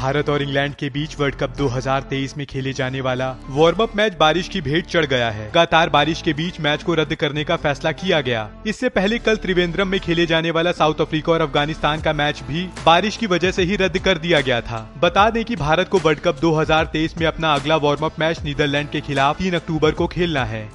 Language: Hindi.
भारत और इंग्लैंड के बीच वर्ल्ड कप 2023 में खेले जाने वाला वार्म अप मैच बारिश की भेंट चढ़ गया है। लगातार बारिश के बीच मैच को रद्द करने का फैसला किया गया। इससे पहले कल त्रिवेंद्रम में खेले जाने वाला साउथ अफ्रीका और अफ़गानिस्तान का मैच भी बारिश की वजह से ही रद्द कर दिया गया था। बता दें कि भारत को वर्ल्ड कप 2023 में अपना अगला वार्म अप मैच नीदरलैंड के खिलाफ तीन अक्टूबर को खेलना है।